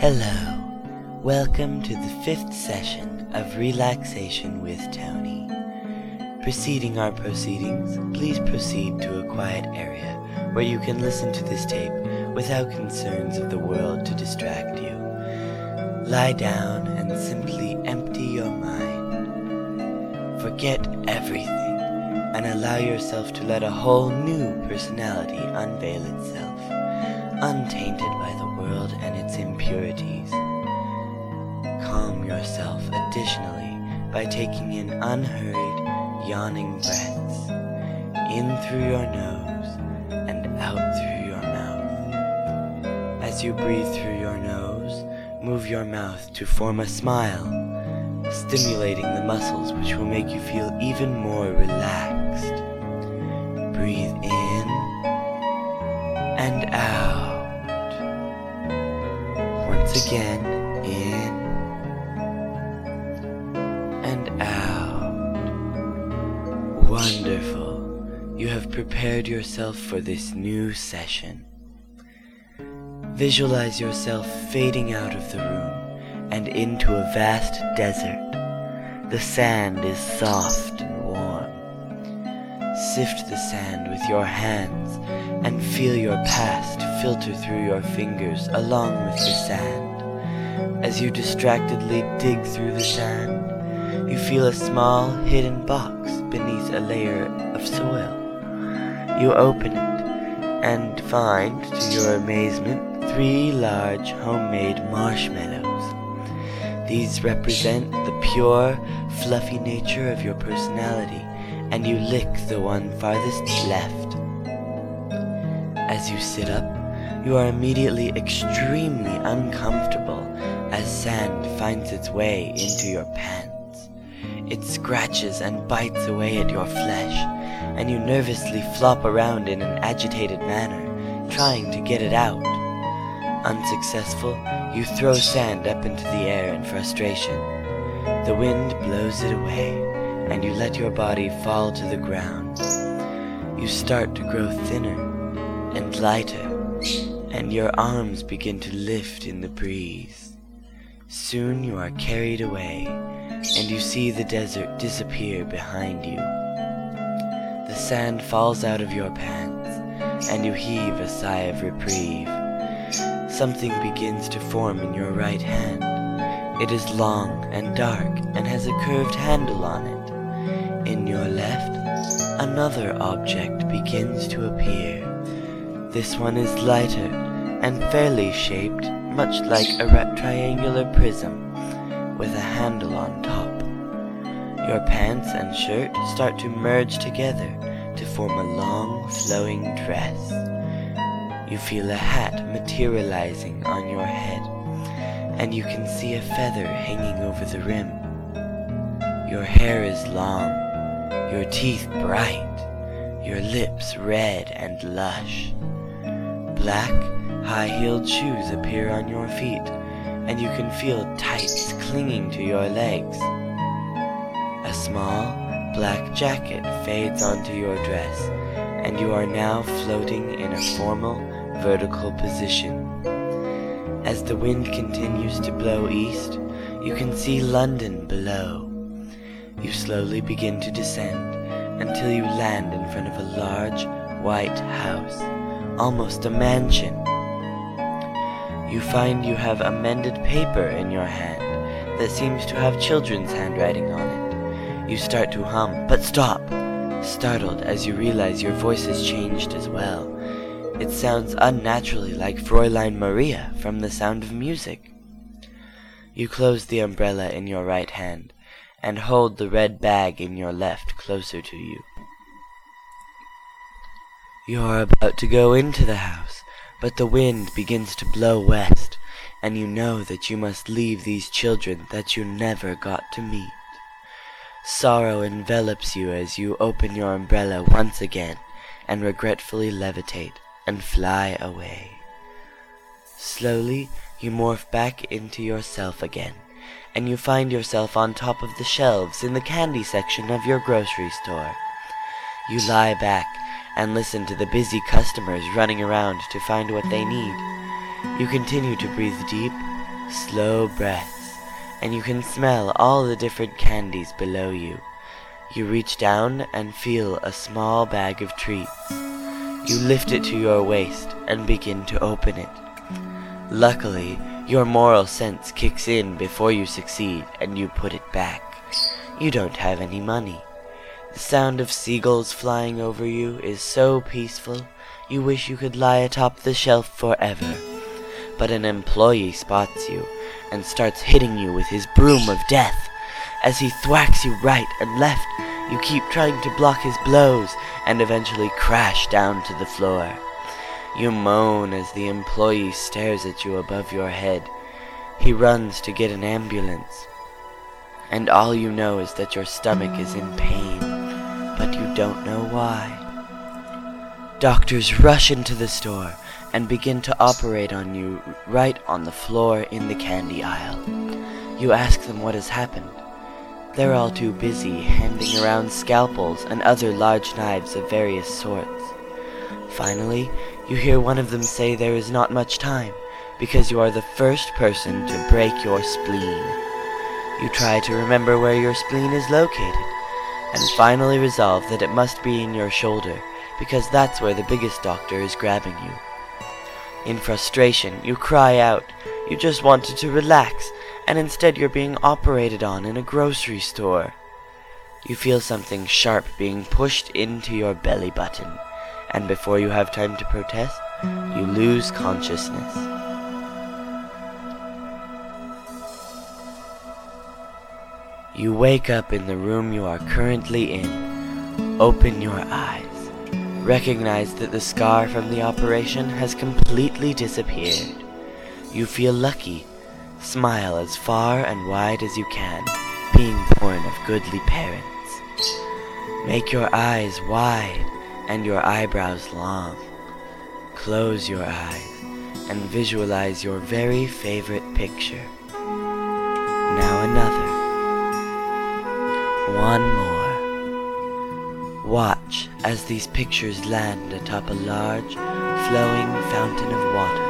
Hello. Welcome to the fifth session of Relaxation with Tony. Preceding our proceedings, please proceed to a quiet area where you can listen to this tape without concerns of the world to distract you. Lie down and simply empty your mind. Forget everything and allow yourself to let a whole new personality unveil itself, untainted by the world and its impurities. Calm yourself additionally by taking in unhurried, yawning breaths, in through your nose and out through your mouth. As you breathe through your nose, move your mouth to form a smile, stimulating the muscles which will make you feel even more relaxed. Breathe in Once again, in and out. Wonderful. You have prepared yourself for this new session. Visualize yourself fading out of the room and into a vast desert. The sand is soft and warm. Sift the sand with your hands and feel your past filter through your fingers along with the sand. As you distractedly dig through the sand, you feel a small hidden box beneath a layer of soil. You open it and find, to your amazement, three large homemade marshmallows. These represent the pure, fluffy nature of your personality, and you lick the one farthest left. As you sit up, you are immediately extremely uncomfortable as sand finds its way into your pants. It scratches and bites away at your flesh, and you nervously flop around in an agitated manner, trying to get it out. Unsuccessful, you throw sand up into the air in frustration. The wind blows it away, and you let your body fall to the ground. You start to grow thinner and lighter, and your arms begin to lift in the breeze. Soon you are carried away, and you see the desert disappear behind you. The sand falls out of your pants, and you heave a sigh of reprieve. Something begins to form in your right hand. It is long and dark and has a curved handle on it. In your left, another object begins to appear. This one is lighter and fairly shaped, much like a triangular prism, with a handle on top. Your pants and shirt start to merge together to form a long, flowing dress. You feel a hat materializing on your head, and you can see a feather hanging over the rim. Your hair is long, your teeth bright, your lips red and lush. Black, high-heeled shoes appear on your feet, and you can feel tights clinging to your legs. A small, black jacket fades onto your dress, and you are now floating in a formal, vertical position. As the wind continues to blow east, you can see London below. You slowly begin to descend until you land in front of a large, white house, almost a mansion. You find you have a mended paper in your hand that seems to have children's handwriting on it. You start to hum, but stop, startled as you realize your voice has changed as well. It sounds unnaturally like Fräulein Maria from the sound of music. You close the umbrella in your right hand and hold the red bag in your left closer to you. You are about to go into the house, but the wind begins to blow west, and you know that you must leave these children that you never got to meet. Sorrow envelops you as you open your umbrella once again and regretfully levitate and fly away. Slowly, you morph back into yourself again, and you find yourself on top of the shelves in the candy section of your grocery store. You lie back and listen to the busy customers running around to find what they need. You continue to breathe deep slow breaths, and you can smell all the different candies below you. You reach down and feel a small bag of treats. You lift it to your waist and begin to open it. Luckily, your moral sense kicks in before you succeed and you put it back. You don't have any money. The sound of seagulls flying over you is so peaceful you wish you could lie atop the shelf forever. But an employee spots you and starts hitting you with his broom of death. As he thwacks you right and left, you keep trying to block his blows and eventually crash down to the floor. You moan as the employee stares at you above your head. He runs to get an ambulance. And all you know is that your stomach is in pain, but you don't know why. Doctors rush into the store and begin to operate on you right on the floor in the candy aisle. You ask them what has happened. They're all too busy handing around scalpels and other large knives of various sorts. Finally, you hear one of them say there is not much time, because you are the first person to break your spleen. You try to remember where your spleen is located, and finally resolve that it must be in your shoulder, because that's where the biggest doctor is grabbing you. In frustration, you cry out. You just wanted to relax, and instead you're being operated on in a grocery store. You feel something sharp being pushed into your belly button, and before you have time to protest, you lose consciousness. You wake up in the room you are currently in. Open your eyes. Recognize that the scar from the operation has completely disappeared. You feel lucky. Smile as far and wide as you can, being born of goodly parents. Make your eyes wide and your eyebrows long. Close your eyes and visualize your very favorite picture. One more. Watch as these pictures land atop a large, flowing fountain of water.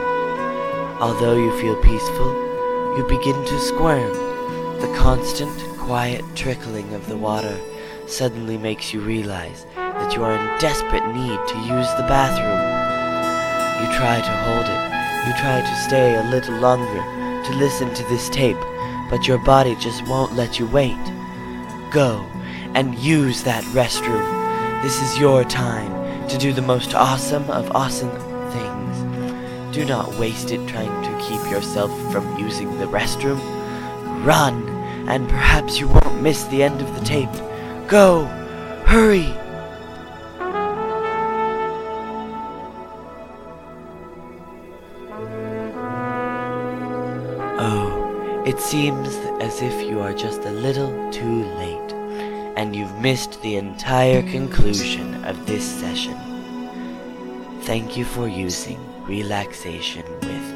Although you feel peaceful, you begin to squirm. The constant, quiet trickling of the water suddenly makes you realize that you are in desperate need to use the bathroom. You try to hold it. You try to stay a little longer, to listen to this tape, but your body just won't let you wait. Go and use that restroom. This is your time to do the most awesome of awesome things. Do not waste it trying to keep yourself from using the restroom. Run, and perhaps you won't miss the end of the tape. Go! Hurry! It seems as if you are just a little too late, and you've missed the entire conclusion of this session. Thank you for using relaxation with